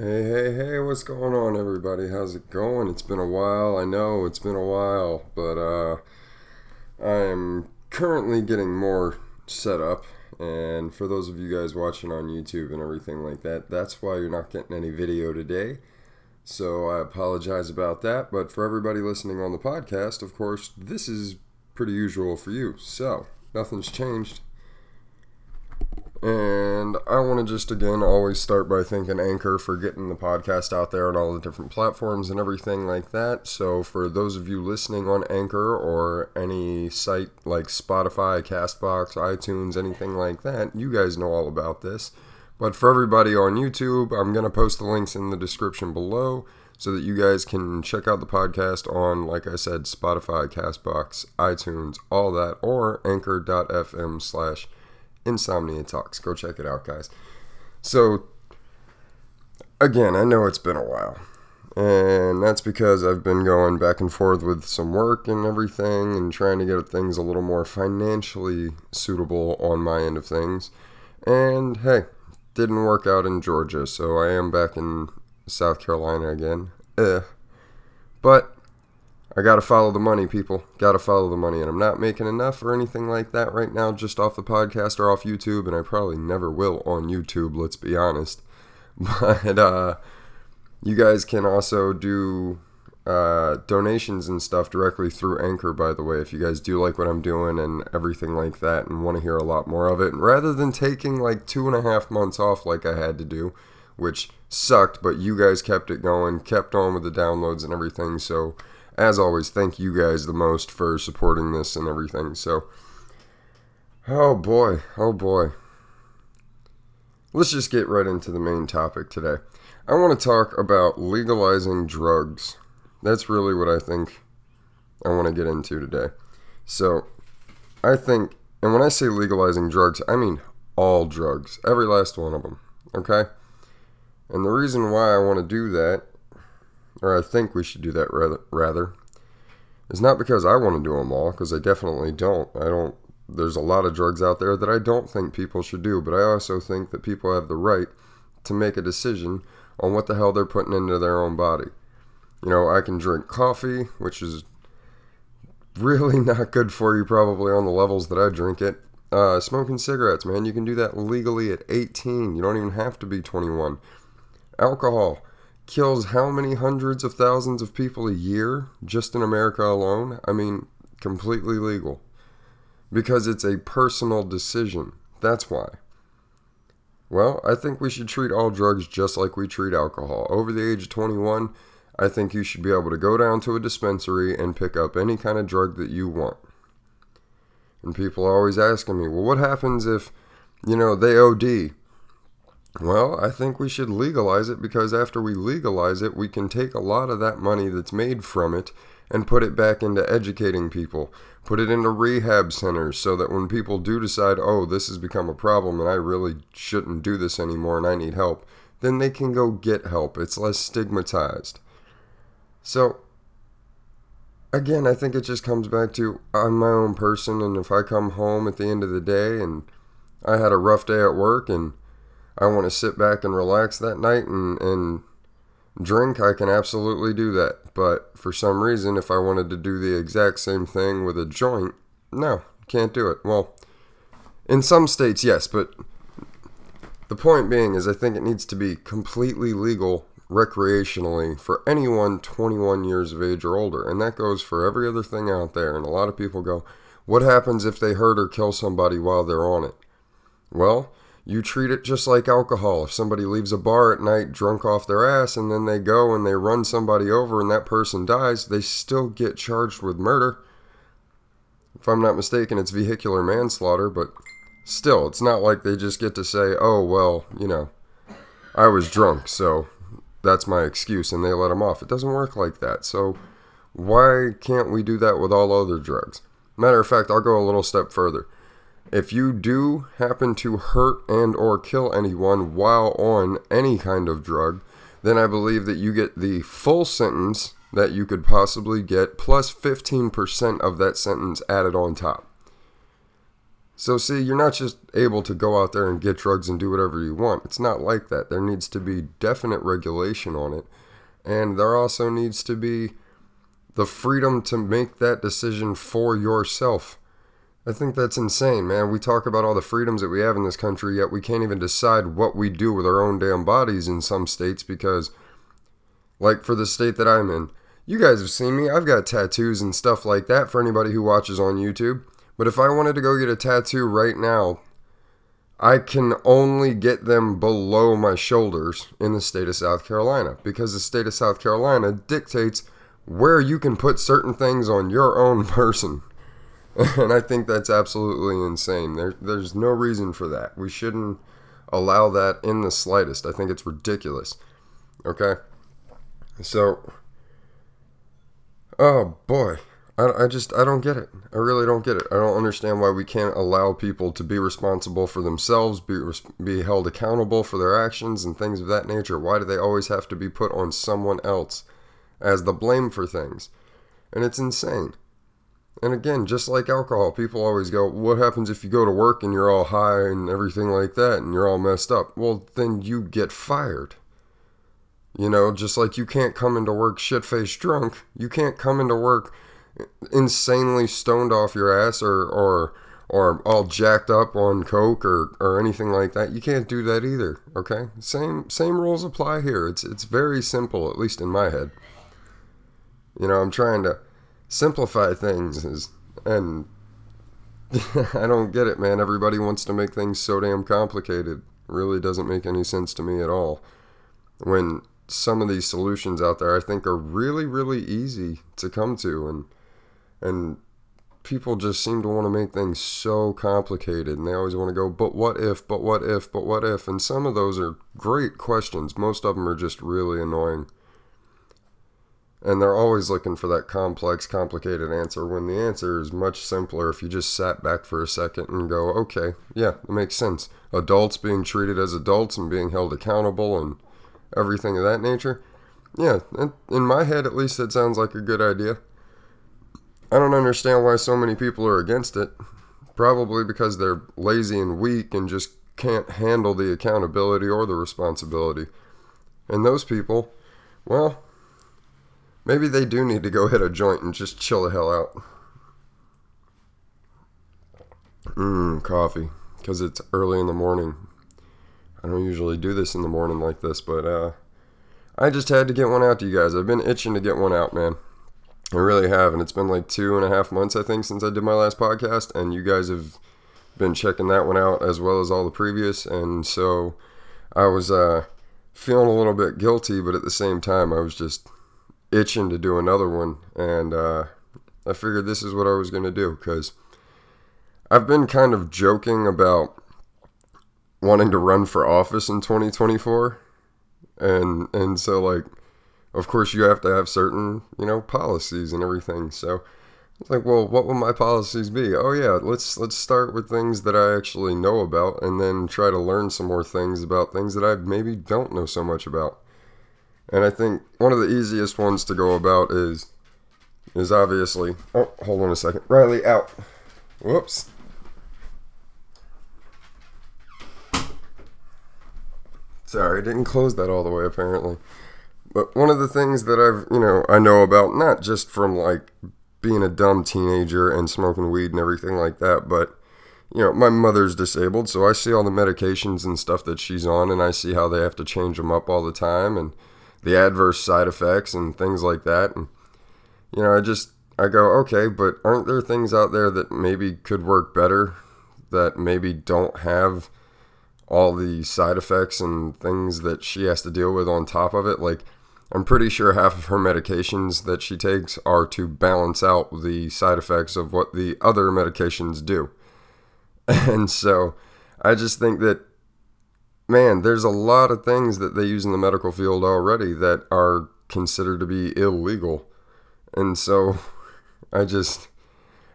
Hey, hey, hey, what's going on, everybody? How's it going? It's been a while. I know it's been a while, but uh, I am currently getting more set up. And for those of you guys watching on YouTube and everything like that, that's why you're not getting any video today. So I apologize about that. But for everybody listening on the podcast, of course, this is pretty usual for you. So nothing's changed. And I want to just again always start by thanking Anchor for getting the podcast out there on all the different platforms and everything like that. So, for those of you listening on Anchor or any site like Spotify, Castbox, iTunes, anything like that, you guys know all about this. But for everybody on YouTube, I'm going to post the links in the description below so that you guys can check out the podcast on, like I said, Spotify, Castbox, iTunes, all that, or anchor.fm slash Insomnia Talks. Go check it out, guys. So, again, I know it's been a while. And that's because I've been going back and forth with some work and everything and trying to get things a little more financially suitable on my end of things. And hey, didn't work out in Georgia, so I am back in South Carolina again. Eh. But I gotta follow the money, people. Gotta follow the money. And I'm not making enough or anything like that right now, just off the podcast or off YouTube, and I probably never will on YouTube, let's be honest. But uh, you guys can also do uh, donations and stuff directly through Anchor, by the way, if you guys do like what I'm doing and everything like that and want to hear a lot more of it. And rather than taking like two and a half months off like I had to do, which sucked, but you guys kept it going, kept on with the downloads and everything, so as always, thank you guys the most for supporting this and everything. So, oh boy, oh boy. Let's just get right into the main topic today. I want to talk about legalizing drugs. That's really what I think I want to get into today. So, I think, and when I say legalizing drugs, I mean all drugs, every last one of them, okay? And the reason why I want to do that or I think we should do that rather, rather, is not because I want to do them all, because I definitely don't. I don't. There's a lot of drugs out there that I don't think people should do, but I also think that people have the right to make a decision on what the hell they're putting into their own body. You know, I can drink coffee, which is really not good for you, probably on the levels that I drink it. Uh, smoking cigarettes, man, you can do that legally at 18. You don't even have to be 21. Alcohol kills how many hundreds of thousands of people a year just in America alone? I mean, completely legal. Because it's a personal decision. That's why. Well, I think we should treat all drugs just like we treat alcohol. Over the age of 21, I think you should be able to go down to a dispensary and pick up any kind of drug that you want. And people are always asking me, well, what happens if, you know, they OD? Well, I think we should legalize it because after we legalize it, we can take a lot of that money that's made from it and put it back into educating people, put it into rehab centers so that when people do decide, oh, this has become a problem and I really shouldn't do this anymore and I need help, then they can go get help. It's less stigmatized. So, again, I think it just comes back to I'm my own person, and if I come home at the end of the day and I had a rough day at work and I want to sit back and relax that night and, and drink, I can absolutely do that. But for some reason, if I wanted to do the exact same thing with a joint, no, can't do it. Well, in some states, yes, but the point being is I think it needs to be completely legal recreationally for anyone 21 years of age or older. And that goes for every other thing out there. And a lot of people go, what happens if they hurt or kill somebody while they're on it? Well, you treat it just like alcohol. If somebody leaves a bar at night drunk off their ass and then they go and they run somebody over and that person dies, they still get charged with murder. If I'm not mistaken, it's vehicular manslaughter, but still, it's not like they just get to say, oh, well, you know, I was drunk, so that's my excuse, and they let them off. It doesn't work like that. So, why can't we do that with all other drugs? Matter of fact, I'll go a little step further. If you do happen to hurt and or kill anyone while on any kind of drug, then I believe that you get the full sentence that you could possibly get plus 15% of that sentence added on top. So, see, you're not just able to go out there and get drugs and do whatever you want. It's not like that. There needs to be definite regulation on it. And there also needs to be the freedom to make that decision for yourself. I think that's insane, man. We talk about all the freedoms that we have in this country, yet we can't even decide what we do with our own damn bodies in some states because, like for the state that I'm in, you guys have seen me. I've got tattoos and stuff like that for anybody who watches on YouTube. But if I wanted to go get a tattoo right now, I can only get them below my shoulders in the state of South Carolina because the state of South Carolina dictates where you can put certain things on your own person. And I think that's absolutely insane. There, there's no reason for that. We shouldn't allow that in the slightest. I think it's ridiculous. Okay? So, oh boy. I, I just I don't get it. I really don't get it. I don't understand why we can't allow people to be responsible for themselves, be be held accountable for their actions and things of that nature. Why do they always have to be put on someone else as the blame for things? And it's insane. And again, just like alcohol, people always go, "What happens if you go to work and you're all high and everything like that and you're all messed up?" Well, then you get fired. You know, just like you can't come into work shit-faced drunk, you can't come into work insanely stoned off your ass or or or all jacked up on coke or, or anything like that. You can't do that either. Okay, same same rules apply here. It's it's very simple, at least in my head. You know, I'm trying to simplify things, is, and I don't get it, man. Everybody wants to make things so damn complicated. Really doesn't make any sense to me at all. When some of these solutions out there, I think, are really really easy to come to, and and people just seem to want to make things so complicated and they always want to go but what if but what if but what if and some of those are great questions most of them are just really annoying and they're always looking for that complex complicated answer when the answer is much simpler if you just sat back for a second and go okay yeah it makes sense adults being treated as adults and being held accountable and everything of that nature yeah in my head at least it sounds like a good idea I don't understand why so many people are against it. Probably because they're lazy and weak and just can't handle the accountability or the responsibility. And those people, well, maybe they do need to go hit a joint and just chill the hell out. Mmm, coffee. Because it's early in the morning. I don't usually do this in the morning like this, but uh, I just had to get one out to you guys. I've been itching to get one out, man. I really have, and it's been like two and a half months, I think, since I did my last podcast, and you guys have been checking that one out as well as all the previous, and so I was uh, feeling a little bit guilty, but at the same time, I was just itching to do another one, and uh, I figured this is what I was going to do because I've been kind of joking about wanting to run for office in 2024, and and so like of course you have to have certain you know policies and everything so it's like well what will my policies be? Oh yeah let's let's start with things that i actually know about and then try to learn some more things about things that i maybe don't know so much about and i think one of the easiest ones to go about is is obviously oh hold on a second. Riley out. Whoops. Sorry I didn't close that all the way apparently. But one of the things that I've, you know, I know about, not just from like being a dumb teenager and smoking weed and everything like that, but, you know, my mother's disabled, so I see all the medications and stuff that she's on, and I see how they have to change them up all the time and the adverse side effects and things like that. And, you know, I just, I go, okay, but aren't there things out there that maybe could work better that maybe don't have all the side effects and things that she has to deal with on top of it? Like, I'm pretty sure half of her medications that she takes are to balance out the side effects of what the other medications do. And so I just think that, man, there's a lot of things that they use in the medical field already that are considered to be illegal. And so I just,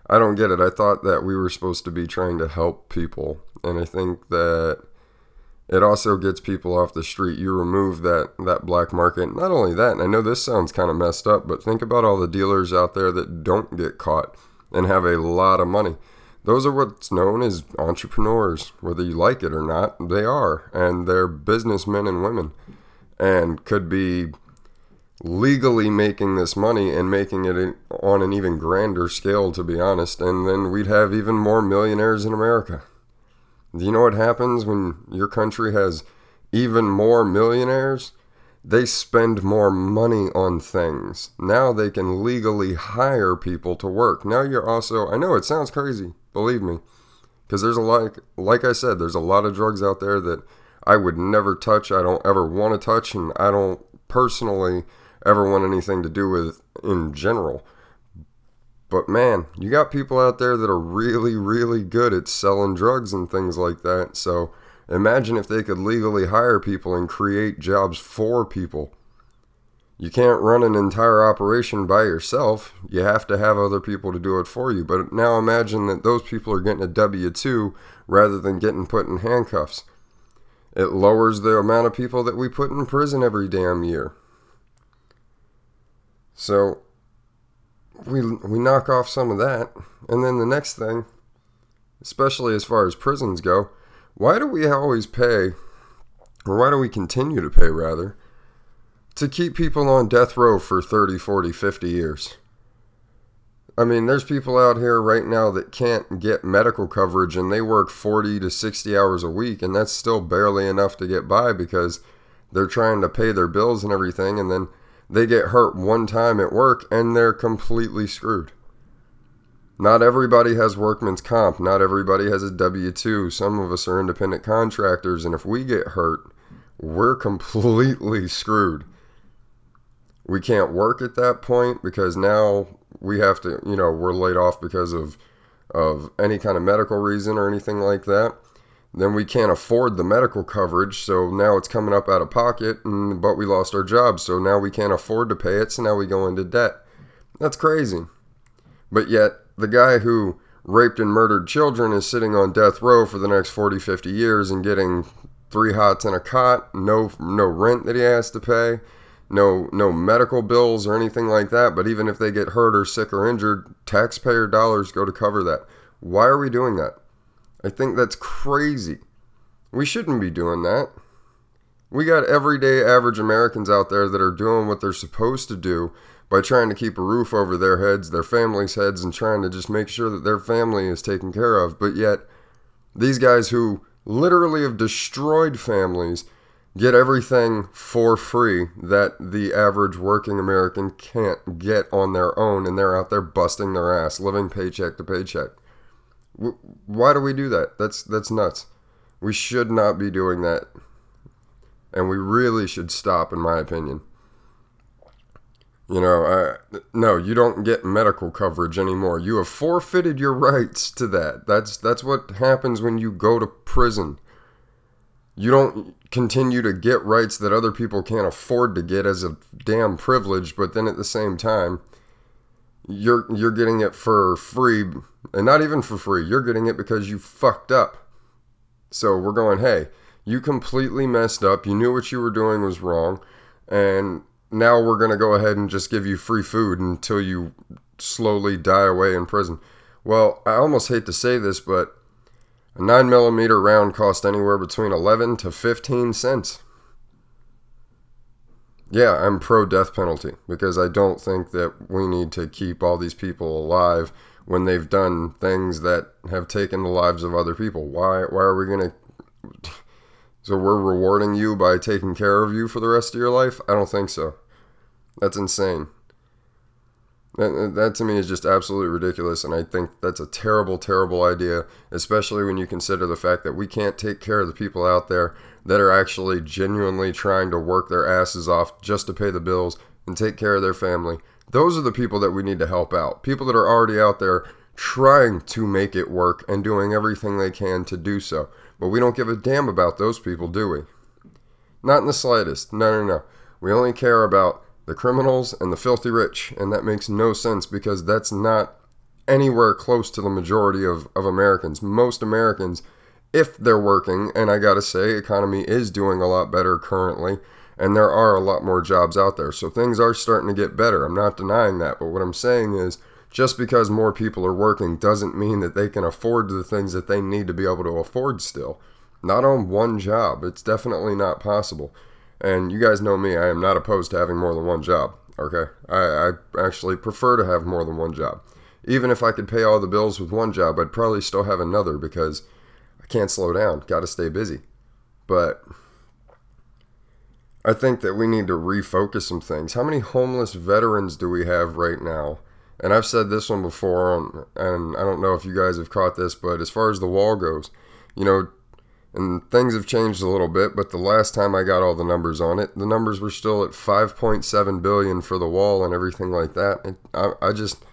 I don't get it. I thought that we were supposed to be trying to help people. And I think that it also gets people off the street. You remove that that black market. Not only that, and I know this sounds kind of messed up, but think about all the dealers out there that don't get caught and have a lot of money. Those are what's known as entrepreneurs. Whether you like it or not, they are. And they're businessmen and women. And could be legally making this money and making it on an even grander scale, to be honest. And then we'd have even more millionaires in America. Do you know what happens when your country has even more millionaires? They spend more money on things. Now they can legally hire people to work. Now you're also, I know it sounds crazy, believe me, because there's a lot, like I said, there's a lot of drugs out there that I would never touch. I don't ever want to touch, and I don't personally ever want anything to do with in general. But man, you got people out there that are really, really good at selling drugs and things like that. So Imagine if they could legally hire people and create jobs for people. You can't run an entire operation by yourself. You have to have other people to do it for you. But now imagine that those people are getting a W 2 rather than getting put in handcuffs. It lowers the amount of people that we put in prison every damn year. So we, we knock off some of that. And then the next thing, especially as far as prisons go, why do we always pay, or why do we continue to pay rather, to keep people on death row for 30, 40, 50 years? I mean, there's people out here right now that can't get medical coverage and they work 40 to 60 hours a week, and that's still barely enough to get by because they're trying to pay their bills and everything, and then they get hurt one time at work and they're completely screwed. Not everybody has workman's comp. Not everybody has a W 2. Some of us are independent contractors, and if we get hurt, we're completely screwed. We can't work at that point because now we have to, you know, we're laid off because of of any kind of medical reason or anything like that. Then we can't afford the medical coverage, so now it's coming up out of pocket, and, but we lost our job, so now we can't afford to pay it, so now we go into debt. That's crazy. But yet, the guy who raped and murdered children is sitting on death row for the next 40, 50 years and getting three hots and a cot, no no rent that he has to pay, no no medical bills or anything like that, but even if they get hurt or sick or injured, taxpayer dollars go to cover that. Why are we doing that? I think that's crazy. We shouldn't be doing that. We got everyday average Americans out there that are doing what they're supposed to do by trying to keep a roof over their heads, their families' heads, and trying to just make sure that their family is taken care of. But yet, these guys who literally have destroyed families get everything for free that the average working American can't get on their own, and they're out there busting their ass, living paycheck to paycheck. Why do we do that? That's that's nuts. We should not be doing that, and we really should stop, in my opinion. You know, I, no, you don't get medical coverage anymore. You have forfeited your rights to that. That's that's what happens when you go to prison. You don't continue to get rights that other people can't afford to get as a damn privilege, but then at the same time, you're you're getting it for free, and not even for free. You're getting it because you fucked up. So we're going, hey, you completely messed up. You knew what you were doing was wrong, and now we're going to go ahead and just give you free food until you slowly die away in prison. Well, I almost hate to say this, but a 9 millimeter round cost anywhere between 11 to 15 cents. Yeah, I'm pro death penalty because I don't think that we need to keep all these people alive when they've done things that have taken the lives of other people. Why why are we going to So we're rewarding you by taking care of you for the rest of your life? I don't think so. That's insane. That, that to me is just absolutely ridiculous, and I think that's a terrible, terrible idea, especially when you consider the fact that we can't take care of the people out there that are actually genuinely trying to work their asses off just to pay the bills and take care of their family. Those are the people that we need to help out. People that are already out there trying to make it work and doing everything they can to do so. But we don't give a damn about those people, do we? Not in the slightest. No, no, no. We only care about the criminals and the filthy rich. And that makes no sense because that's not anywhere close to the majority of, of Americans. Most Americans, if they're working, and I gotta say, economy is doing a lot better currently, and there are a lot more jobs out there. So things are starting to get better. I'm not denying that. But what I'm saying is, just because more people are working doesn't mean that they can afford the things that they need to be able to afford still. Not on one job. It's definitely not possible. And you guys know me, I am not opposed to having more than one job. Okay? I, I actually prefer to have more than one job. Even if I could pay all the bills with one job, I'd probably still have another because I can't slow down. Got to stay busy. But I think that we need to refocus some things. How many homeless veterans do we have right now? And I've said this one before, and I don't know if you guys have caught this, but as far as the wall goes, you know, and things have changed a little bit, but the last time I got all the numbers on it, the numbers were still at 5.7 billion for the wall and everything like that. I, I just,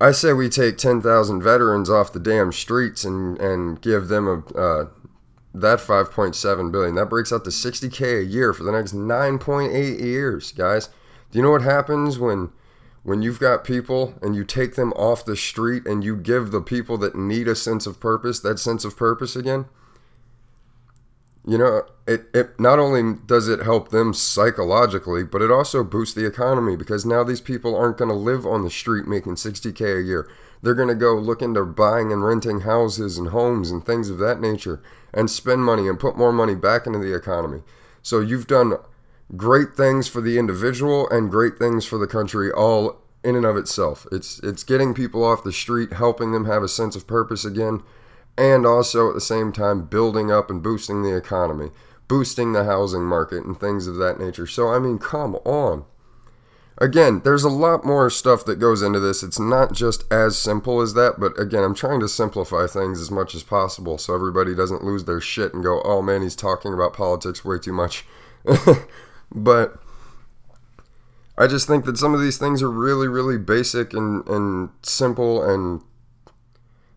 I say we take 10,000 veterans off the damn streets and, and give them a, uh, that 5.7 billion that breaks out to 60k a year for the next 9.8 years guys do you know what happens when when you've got people and you take them off the street and you give the people that need a sense of purpose that sense of purpose again you know it, it not only does it help them psychologically but it also boosts the economy because now these people aren't going to live on the street making 60k a year they're going to go look into buying and renting houses and homes and things of that nature and spend money and put more money back into the economy. So you've done great things for the individual and great things for the country all in and of itself. It's it's getting people off the street, helping them have a sense of purpose again, and also at the same time building up and boosting the economy, boosting the housing market and things of that nature. So I mean, come on again, there's a lot more stuff that goes into this. It's not just as simple as that, but again, I'm trying to simplify things as much as possible so everybody doesn't lose their shit and go, oh man, he's talking about politics way too much. but I just think that some of these things are really, really basic and, and simple and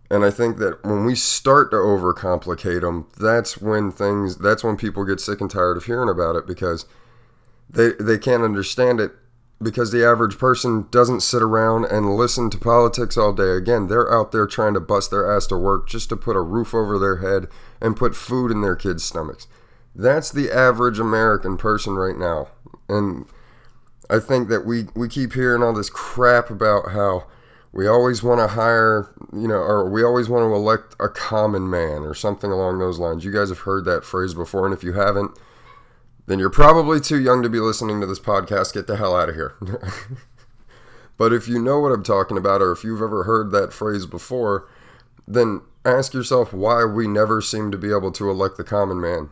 and I think that when we start to overcomplicate them, that's when things that's when people get sick and tired of hearing about it because they they can't understand it because the average person doesn't sit around and listen to politics all day. Again, they're out there trying to bust their ass to work just to put a roof over their head and put food in their kids' stomachs. That's the average American person right now. And I think that we, we keep hearing all this crap about how we always want to hire, you know, or we always want to elect a common man or something along those lines. You guys have heard that phrase before, and if you haven't, then you're probably too young to be listening to this podcast. Get the hell out of here. but if you know what I'm talking about, or if you've ever heard that phrase before, then ask yourself why we never seem to be able to elect the common man.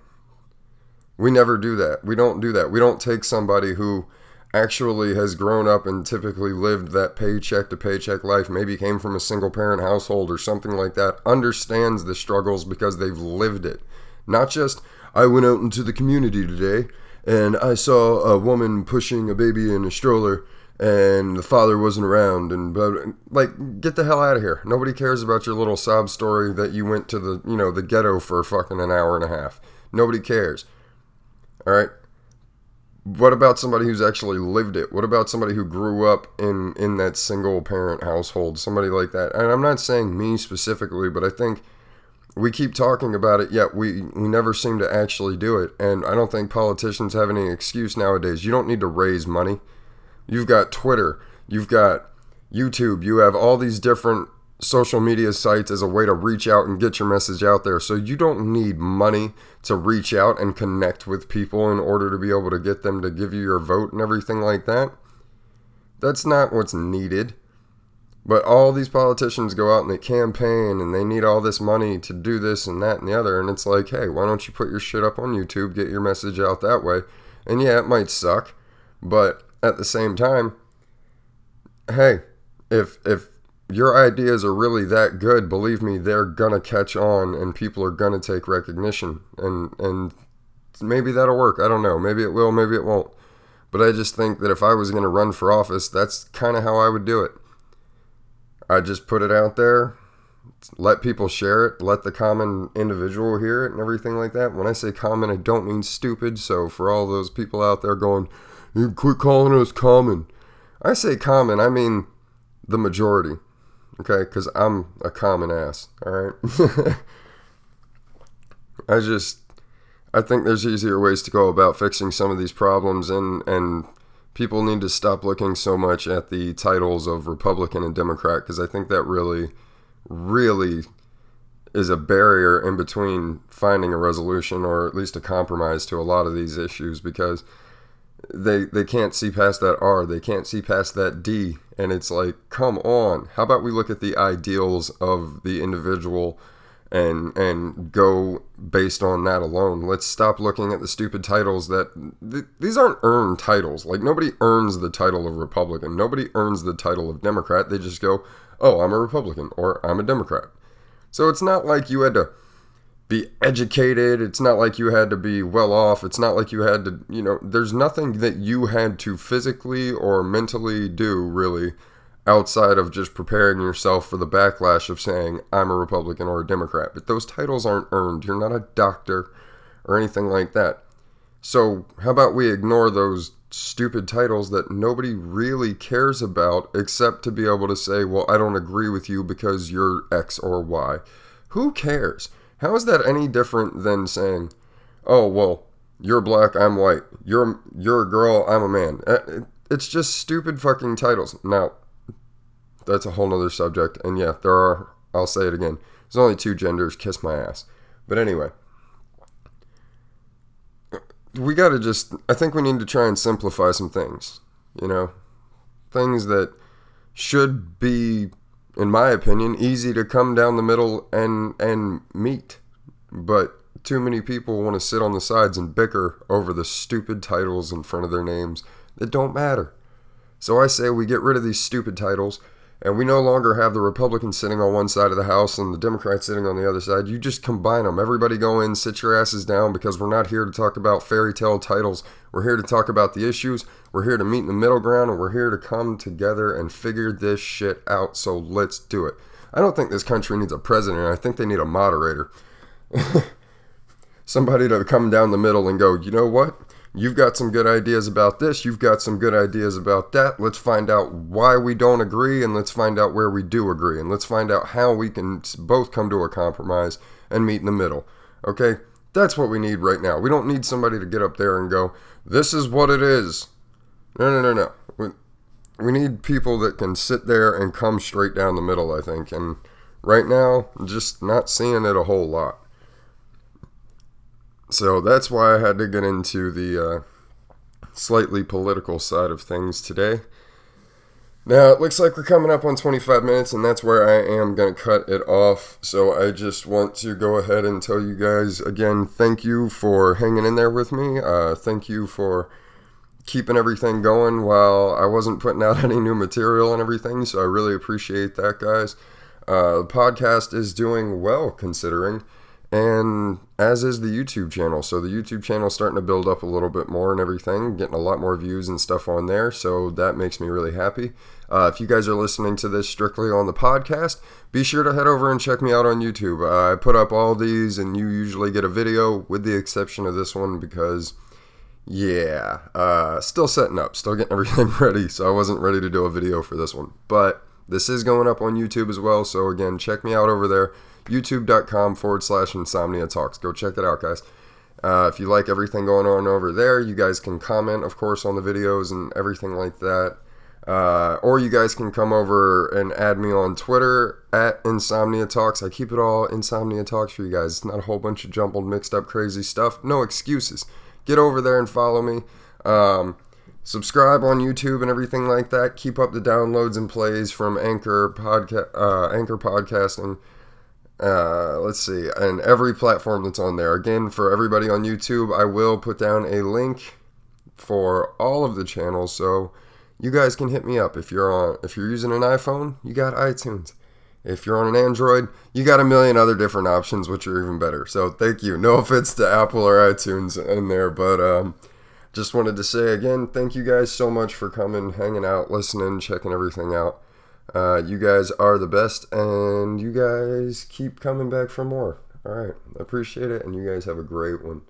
We never do that. We don't do that. We don't take somebody who actually has grown up and typically lived that paycheck to paycheck life, maybe came from a single parent household or something like that, understands the struggles because they've lived it. Not just, I went out into the community today and I saw a woman pushing a baby in a stroller and the father wasn't around and like get the hell out of here nobody cares about your little sob story that you went to the you know the ghetto for fucking an hour and a half nobody cares all right what about somebody who's actually lived it what about somebody who grew up in in that single parent household somebody like that and i'm not saying me specifically but i think we keep talking about it, yet we, we never seem to actually do it. And I don't think politicians have any excuse nowadays. You don't need to raise money. You've got Twitter, you've got YouTube, you have all these different social media sites as a way to reach out and get your message out there. So you don't need money to reach out and connect with people in order to be able to get them to give you your vote and everything like that. That's not what's needed. But all these politicians go out and they campaign and they need all this money to do this and that and the other. And it's like, hey, why don't you put your shit up on YouTube, get your message out that way? And yeah, it might suck, but at the same time, hey, if if your ideas are really that good, believe me, they're gonna catch on and people are gonna take recognition. And and maybe that'll work. I don't know. Maybe it will, maybe it won't. But I just think that if I was gonna run for office, that's kind of how I would do it. I just put it out there, let people share it, let the common individual hear it, and everything like that. When I say common, I don't mean stupid. So for all those people out there going, you quit calling us common. I say common, I mean the majority. Okay, because I'm a common ass. All right. I just, I think there's easier ways to go about fixing some of these problems and and people need to stop looking so much at the titles of Republican and Democrat because I think that really, really is a barrier in between finding a resolution or at least a compromise to a lot of these issues because they they can't see past that R, they can't see past that D, and it's like, come on, how about we look at the ideals of the individual and and go based on that alone. Let's stop looking at the stupid titles that th- these aren't earned titles. Like nobody earns the title of Republican. Nobody earns the title of Democrat. They just go, "Oh, I'm a Republican" or "I'm a Democrat." So it's not like you had to be educated. It's not like you had to be well off. It's not like you had to, you know, there's nothing that you had to physically or mentally do really outside of just preparing yourself for the backlash of saying I'm a Republican or a Democrat. But those titles aren't earned. You're not a doctor or anything like that. So, how about we ignore those stupid titles that nobody really cares about except to be able to say, well, I don't agree with you because you're X or Y. Who cares? How is that any different than saying, oh, well, you're black, I'm white. You're you're a girl, I'm a man. Uh, it's just stupid fucking titles. Now, that's a whole nother subject. And yeah, there are, I'll say it again, there's only two genders, kiss my ass. But anyway, we got to just i think we need to try and simplify some things you know things that should be in my opinion easy to come down the middle and and meet. But too many people want to sit on the sides and bicker over the stupid titles in front of their names that don't matter. So i say we get rid of these stupid titles and we no longer have the Republicans sitting on one side of the House and the Democrats sitting on the other side. You just combine them. Everybody go in, sit your asses down because we're not here to talk about fairy tale titles. We're here to talk about the issues. We're here to meet in the middle ground and we're here to come together and figure this shit out. So let's do it. I don't think this country needs a president. I think they need a moderator. Somebody to come down the middle and go, you know what? You've got some good ideas about this. You've got some good ideas about that. Let's find out why we don't agree and let's find out where we do agree. And let's find out how we can both come to a compromise and meet in the middle. Okay? That's what we need right now. We don't need somebody to get up there and go, this is what it is. No, no, no, no. We, we need people that can sit there and come straight down the middle, I think. And right now, just not seeing it a whole lot. So that's why I had to get into the uh, slightly political side of things today. Now, it looks like we're coming up on 25 minutes, and that's where I am going to cut it off. So I just want to go ahead and tell you guys again thank you for hanging in there with me. Uh, thank you for keeping everything going while I wasn't putting out any new material and everything. So I really appreciate that, guys. Uh, the podcast is doing well considering and as is the YouTube channel. So the YouTube channel starting to build up a little bit more and everything, getting a lot more views and stuff on there. So that makes me really happy. Uh, if you guys are listening to this strictly on the podcast, be sure to head over and check me out on YouTube. Uh, I put up all these, and you usually get a video, with the exception of this one because. Yeah, uh, still setting up, still getting everything ready, so I wasn't ready to do a video for this one. But this is going up on YouTube as well, so again, check me out over there youtube.com forward slash insomnia talks. Go check it out, guys. Uh, if you like everything going on over there, you guys can comment, of course, on the videos and everything like that. Uh, or you guys can come over and add me on Twitter at Insomnia Talks. I keep it all Insomnia Talks for you guys. It's not a whole bunch of jumbled, mixed up, crazy stuff. No excuses. Get over there and follow me. Um, subscribe on YouTube and everything like that. Keep up the downloads and plays from Anchor podcast, uh, Anchor podcasting uh, let's see, and every platform that's on there. Again, for everybody on YouTube, I will put down a link for all of the channels, so you guys can hit me up if you're on. If you're using an iPhone, you got iTunes. If you're on an Android, you got a million other different options, which are even better. So thank you. No offense to Apple or iTunes in there, but um, just wanted to say again, thank you guys so much for coming, hanging out, listening, checking everything out. Uh, you guys are the best, and you guys keep coming back for more. All right, appreciate it, and you guys have a great one.